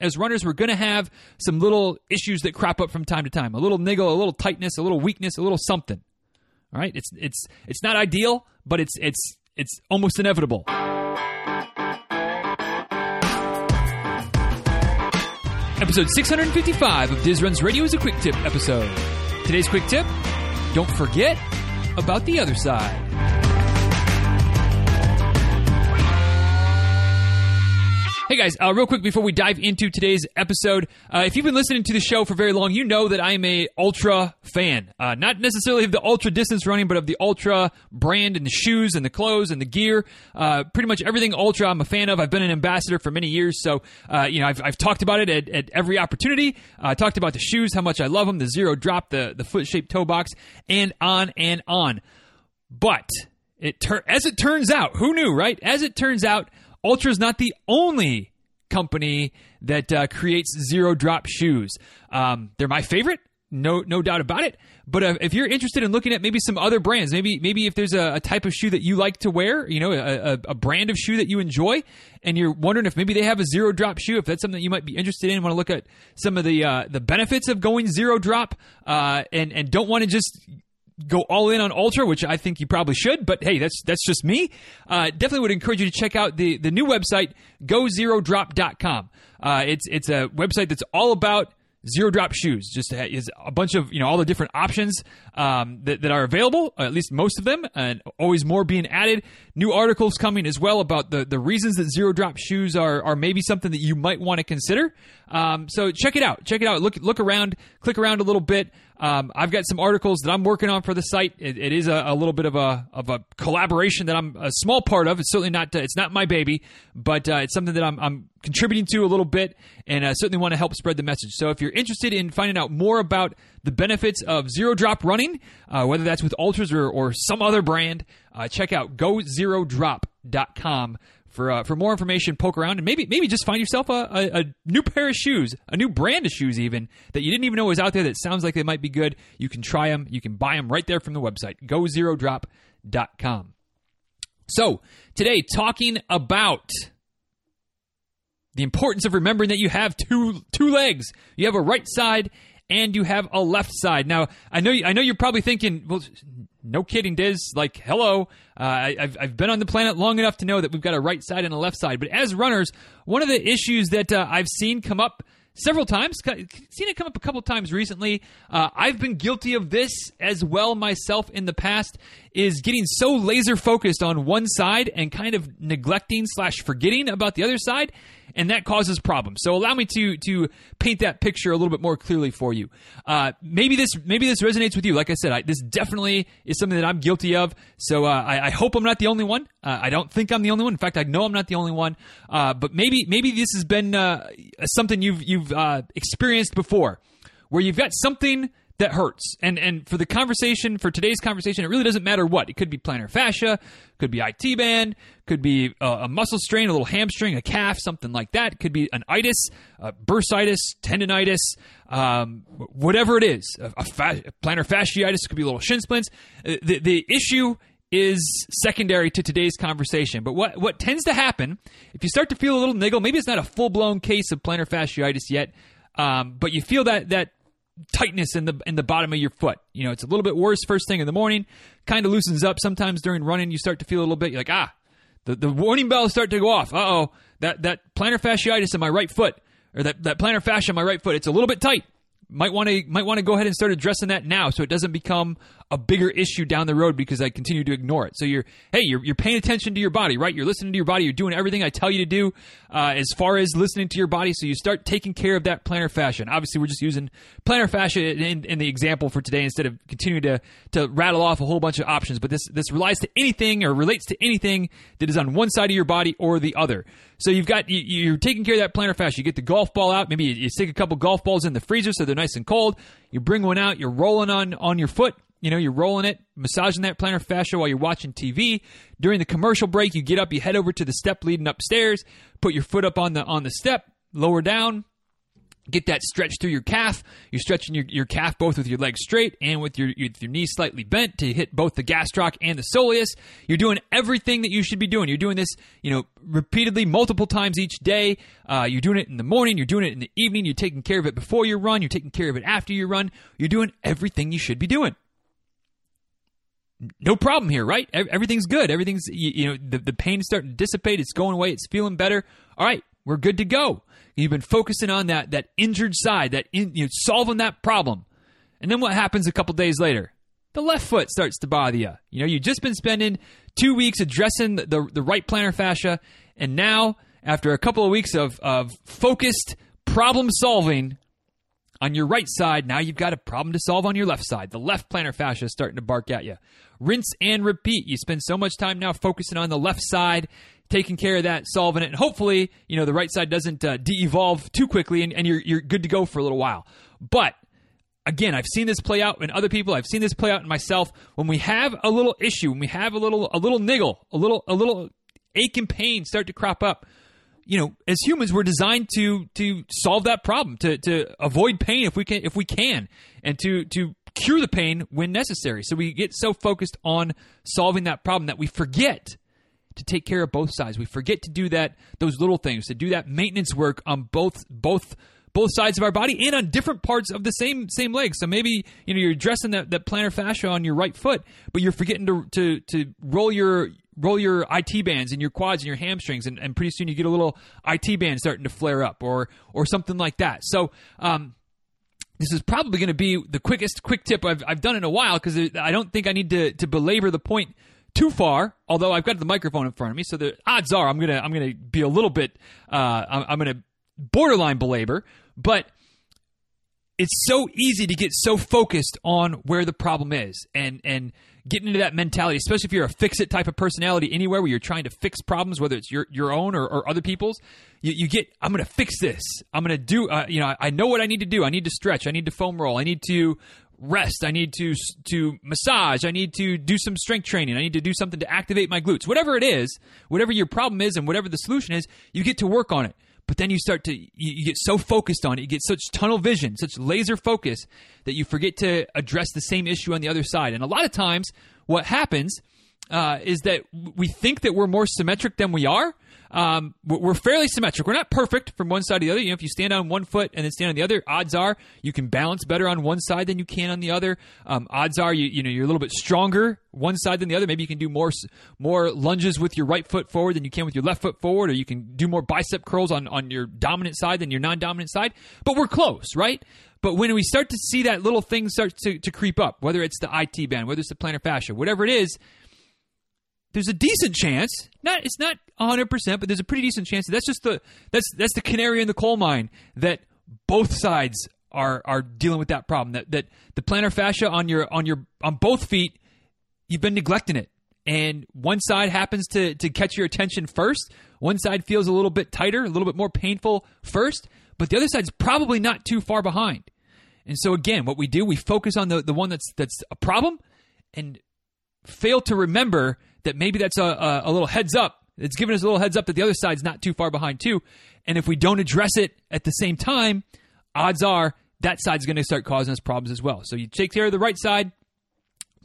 as runners, we're going to have some little issues that crop up from time to time. A little niggle, a little tightness, a little weakness, a little something. All right, it's it's it's not ideal, but it's it's it's almost inevitable. Episode 655 of Diz Runs Radio is a quick tip episode. Today's quick tip don't forget about the other side. Guys, uh, real quick before we dive into today's episode, uh, if you've been listening to the show for very long, you know that I am a Altra fan. Uh, not necessarily of the ultra distance running, but of the Altra brand and the shoes and the clothes and the gear. Uh, pretty much everything Altra I'm a fan of. I've been an ambassador for many years, so uh, you know I've, I've talked about it at, at every opportunity. I talked about the shoes, how much I love them, the zero drop, the the foot shaped toe box, and on and on. But it as it turns out, who knew, right? As it turns out Altra is not the only company that uh, creates zero drop shoes. Um, they're my favorite, no no doubt about it. But uh, if you're interested in looking at maybe some other brands, maybe maybe if there's a, a type of shoe that you like to wear, you know, a, a, a, brand of shoe that you enjoy, and you're wondering if maybe they have a zero drop shoe, if that's something that you might be interested in, want to look at some of the uh, the benefits of going zero drop, uh, and and don't want to just go all in on Altra, which I think you probably should. But hey, that's that's just me. Uh, definitely would encourage you to check out the the new website gozerodrop.com. Uh, it's it's a website that's all about zero drop shoes. Just is a bunch of you know all the different options um, that, that are available, at least most of them, and always more being added. New articles coming as well about the, the reasons that zero drop shoes are are maybe something that you might want to consider. Um, so check it out. Check it out. Look look around. Click around a little bit. Um, I've got some articles that I'm working on for the site. it, it is a, a, little bit of a of a collaboration that I'm a small part of. It's certainly not it's not my baby, but uh, it's something that I'm, I'm, contributing to a little bit, and I certainly want to help spread the message. So if you're interested in finding out more about the benefits of zero drop running, uh, whether that's with Altras or, or some other brand, uh, check out gozerodrop.com for uh, for more information, poke around and maybe maybe just find yourself a, a, a, new pair of shoes, a new brand of shoes, even that you didn't even know was out there that sounds like they might be good. You can try them, you can buy them right there from the website, gozerodrop.com. So today, talking about the importance of remembering that you have two two legs. You have a right side and you have a left side. Now, I know I know you're probably thinking, well, no kidding, Diz. Like, hello, uh, I, have I've been on the planet long enough to know that we've got a right side and a left side. But as runners, one of the issues that uh, I've seen come up several times, seen it come up a couple times recently. Uh, I've been guilty of this as well myself in the past. Is getting so laser focused on one side and kind of neglecting slash forgetting about the other side and that causes problems. So allow me to to paint that picture a little bit more clearly for you. Uh, maybe this maybe this resonates with you. Like I said, I, this definitely is something that I'm guilty of. So uh, I, I, hope I'm not the only one. Uh, I don't think I'm the only one. In fact, I know I'm not the only one. Uh, but maybe maybe this has been uh, something you've you've uh, experienced before, where you've got something that hurts. And and for the conversation, for today's conversation, it really doesn't matter what. It could be plantar fascia, could be IT band, could be a, a muscle strain, a little hamstring, a calf, something like that. Could be an itis, bursitis, tendonitis, um, whatever it is. A, a, fa- plantar fasciitis could be a little shin splints. Uh, the, the issue is secondary to today's conversation. But what, what tends to happen, if you start to feel a little niggle, maybe it's not a full blown case of plantar fasciitis yet, um, but you feel that that tightness in the in the bottom of your foot. You know, it's a little bit worse first thing in the morning, kind of loosens up. Sometimes during running, you start to feel a little bit. You're like, ah, the, the warning bells start to go off. Uh oh, that that plantar fasciitis in my right foot, or that that plantar fascia in my right foot, it's a little bit tight. Might want to might want to go ahead and start addressing that now, so it doesn't become a bigger issue down the road because I continue to ignore it. So you're, hey, you're, you're paying attention to your body, right? You're listening to your body. You're doing everything I tell you to do uh, as far as listening to your body. So you start taking care of that plantar fascia. And obviously, we're just using plantar fascia in, in, the example for today instead of continuing to, to rattle off a whole bunch of options. But this, this relies to anything or relates to anything that is on one side of your body or the other. So you've got you, are taking care of that plantar fascia. You get the golf ball out. Maybe you, you stick a couple golf balls in the freezer so they're nice and cold. You bring one out. You're rolling on on your foot you know, you're rolling it, massaging that plantar fascia while you're watching TV. During the commercial break, you get up, you head over to the step leading upstairs, put your foot up on the on the step, lower down, get that stretch through your calf. You're stretching your, your calf both with your legs straight and with your, your, your knees slightly bent to hit both the gastroc and the soleus. You're doing everything that you should be doing. You're doing this, you know, repeatedly multiple times each day. Uh, you're doing it in the morning. You're doing it in the evening. You're taking care of it before you run. You're taking care of it after you run. You're doing everything you should be doing. No problem here, right? Everything's good. Everything's, you, you know, the, the pain is starting to dissipate. It's going away. It's feeling better. All right, we're good to go. You've been focusing on that that injured side, that in, you know, solving that problem. And then what happens a couple days later? The left foot starts to bother you. You know, you've just been spending two weeks addressing the, the, the right plantar fascia, and now, after a couple of weeks of, of focused problem solving on your right side, now you've got a problem to solve on your left side. The left plantar fascia is starting to bark at you. Rinse and repeat. You spend so much time now focusing on the left side taking care of that, solving it, and hopefully, you know, the right side doesn't uh, de-evolve too quickly, and, and you're you're good to go for a little while. But again, I've seen this play out in other people. I've seen this play out in myself. When we have a little issue, when we have a little a little niggle, a little a little ache and pain start to crop up, you know, as humans, we're designed to to solve that problem, to to avoid pain if we can if we can, and to to cure the pain when necessary. So we get so focused on solving that problem that we forget to take care of both sides. We forget to do that those little things, to do that maintenance work on both both both sides of our body and on different parts of the same same leg. So maybe you know you're addressing that, that plantar fascia on your right foot, but you're forgetting to to to roll your roll your IT bands and your quads and your hamstrings, and, and pretty soon you get a little IT band starting to flare up or or something like that. So um, this is probably going to be the quickest quick tip I've, I've done in a while because I don't think I need to, to belabor the point too far. Although I've got the microphone in front of me, so the odds are I'm gonna I'm gonna be a little bit uh, I'm, I'm gonna borderline belabor, but it's so easy to get so focused on where the problem is and and getting into that mentality, especially if you're a fix it type of personality anywhere where you're trying to fix problems, whether it's your your own or, or other people's. You, you, get I'm going to fix this. I'm going to do. Uh, you know, I, I know what I need to do. I need to stretch. I need to foam roll. I need to rest. I need to to massage. I need to do some strength training. I need to do something to activate my glutes. Whatever it is, whatever your problem is, and whatever the solution is, you get to work on it. But then you start to you, you get so focused on it, you get such tunnel vision, such laser focus that you forget to address the same issue on the other side. And a lot of times, what happens uh, is that we think that we're more symmetric than we are um, we're fairly symmetric. We're not perfect from one side to the other. You know, if you stand on one foot and then stand on the other, odds are you can balance better on one side than you can on the other. Um, odds are you you know you're a little bit stronger one side than the other. Maybe you can do more more lunges with your right foot forward than you can with your left foot forward, or you can do more bicep curls on on your dominant side than your non-dominant side. But we're close, right? But when we start to see that little thing start to, to creep up, whether it's the IT band, whether it's the plantar fascia, whatever it is, there's a decent chance. Not it's not 100, percent but there's a pretty decent chance that that's just the that's that's the canary in the coal mine that both sides are are dealing with that problem. That that the plantar fascia on your on your on both feet, you've been neglecting it, and one side happens to to catch your attention first. One side feels a little bit tighter, a little bit more painful first, but the other side's probably not too far behind. And so again, what we do, we focus on the the one that's that's a problem, and fail to remember that maybe that's a, a, a little heads up. It's giving us a little heads up that the other side's not too far behind too. And if we don't address it at the same time, odds are that side's going to start causing us problems as well. So you take care of the right side,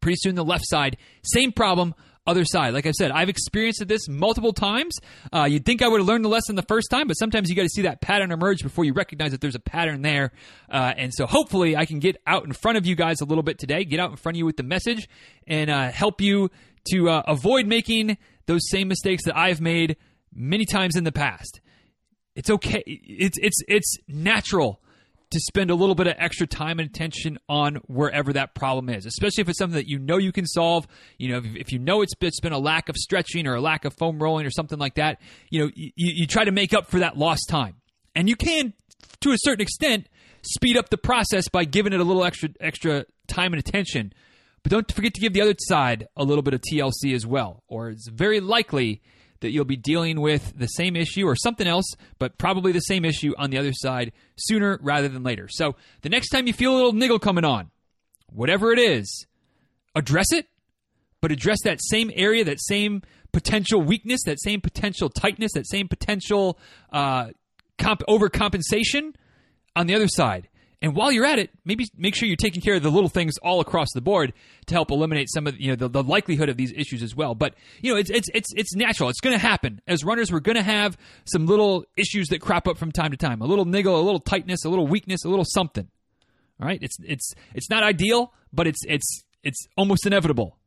pretty soon the left side, same problem, other side. Like I said, I've experienced this multiple times. Uh, you'd think I would have learned the lesson the first time, but sometimes you got to see that pattern emerge before you recognize that there's a pattern there. Uh, and so hopefully I can get out in front of you guys a little bit today, get out in front of you with the message, and uh, help you to uh, avoid making those same mistakes that I've made many times in the past. It's okay. It's it's it's natural to spend a little bit of extra time and attention on wherever that problem is, especially if it's something that you know you can solve. You know, if, if you know it's, it's been a lack of stretching or a lack of foam rolling or something like that, you know, you, you try to make up for that lost time. And you can, to a certain extent, speed up the process by giving it a little extra extra time and attention. But don't forget to give the other side a little bit of TLC as well, or it's very likely that you'll be dealing with the same issue or something else, but probably the same issue on the other side sooner rather than later. So the next time you feel a little niggle coming on, whatever it is, address it, but address that same area, that same potential weakness, that same potential tightness, that same potential uh, comp- overcompensation on the other side. And while you're at it, maybe make sure you're taking care of the little things all across the board to help eliminate some of you know the, the likelihood of these issues as well. But you know it's it's it's it's natural. It's going to happen as runners. We're going to have some little issues that crop up from time to time. A little niggle, a little tightness, a little weakness, a little something. All right, it's it's it's not ideal, but it's it's it's almost inevitable.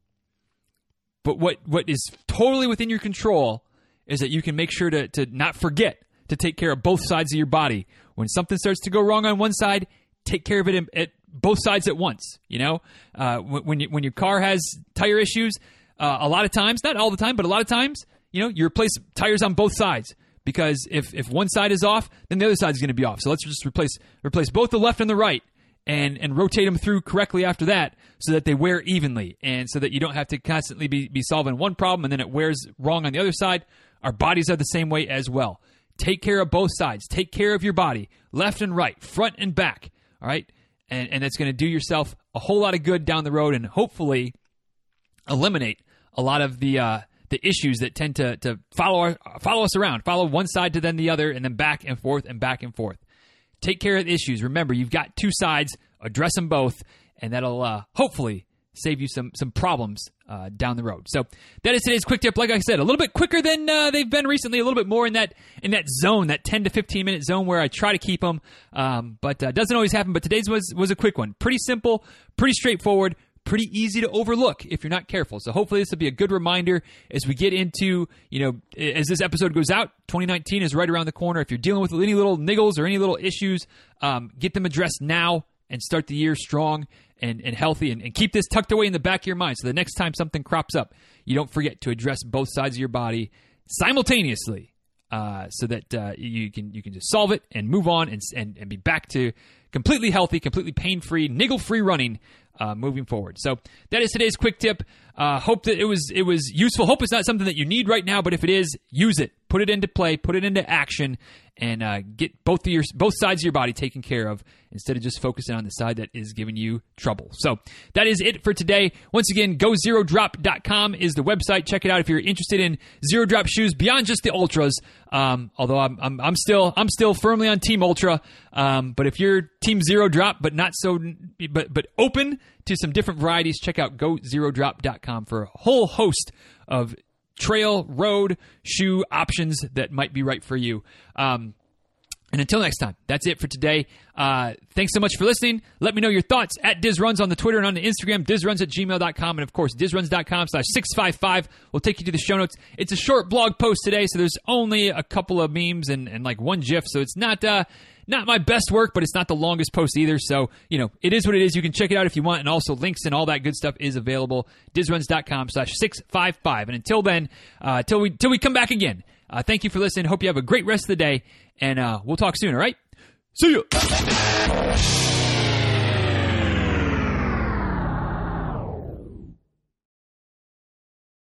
But what what is totally within your control is that you can make sure to to not forget to take care of both sides of your body. When something starts to go wrong on one side, take care of it at both sides at once. You know, uh, when you, when your car has tire issues, uh, a lot of times, not all the time, but a lot of times, you know, you replace tires on both sides because if if one side is off, then the other side is going to be off. So let's just replace replace both the left and the right. And, and rotate them through correctly after that so that they wear evenly and so that you don't have to constantly be, be solving one problem and then it wears wrong on the other side. Our bodies are the same way as well. Take care of both sides. Take care of your body, left and right, front and back. All right. And, and that's going to do yourself a whole lot of good down the road and hopefully eliminate a lot of the, uh, the issues that tend to, to follow, our, follow us around, follow one side to then the other, and then back and forth and back and forth. Take care of the issues. Remember, you've got two sides, address them both, and that'll uh, hopefully save you some some problems uh, down the road. So that is today's quick tip. Like I said, a little bit quicker than uh, they've been recently. A little bit more in that in that zone, that ten to fifteen minute zone where I try to keep them, um, but uh, doesn't always happen. But today's was was a quick one. Pretty simple, pretty straightforward. Pretty easy to overlook if you're not careful. So hopefully this will be a good reminder as we get into, you know, as this episode goes out. 2019 is right around the corner. If you're dealing with any little niggles or any little issues, um, get them addressed now and start the year strong and, and healthy and, and, keep this tucked away in the back of your mind so the next time something crops up, you don't forget to address both sides of your body simultaneously uh, so that uh, you can you can just solve it and move on and, and, and be back to completely healthy, completely pain free, niggle free running uh, moving forward. So that is today's quick tip. Uh, hope that it was it was useful. Hope it's not something that you need right now, but if it is, use it. Put it into play. Put it into action, and uh, get both of your both sides of your body taken care of instead of just focusing on the side that is giving you trouble. So that is it for today. Once again, gozerodrop.com is the website. Check it out if you're interested in zero drop shoes beyond just the Altras. Um, although I'm, I'm, I'm still I'm still firmly on Team Altra. Um, but if you're Team Zero Drop, but not so, but but open to some different varieties, check out gozerodrop.com for a whole host of trail, road, shoe options that might be right for you. Um, and until next time, that's it for today. Uh, thanks so much for listening. Let me know your thoughts at DizRuns on the Twitter and on the Instagram, DizRuns at gmail.com. And of course, DizRuns.com slash 655 will take you to the show notes. It's a short blog post today, so there's only a couple of memes and, and like one GIF. So it's not, uh, not my best work, but it's not the longest post either. So, you know, it is what it is. You can check it out if you want. And also links and all that good stuff is available. DizRuns.com slash 655. And until then, uh, till we, till we come back again, uh, thank you for listening. Hope you have a great rest of the day and uh, we'll talk soon, all right? See ya!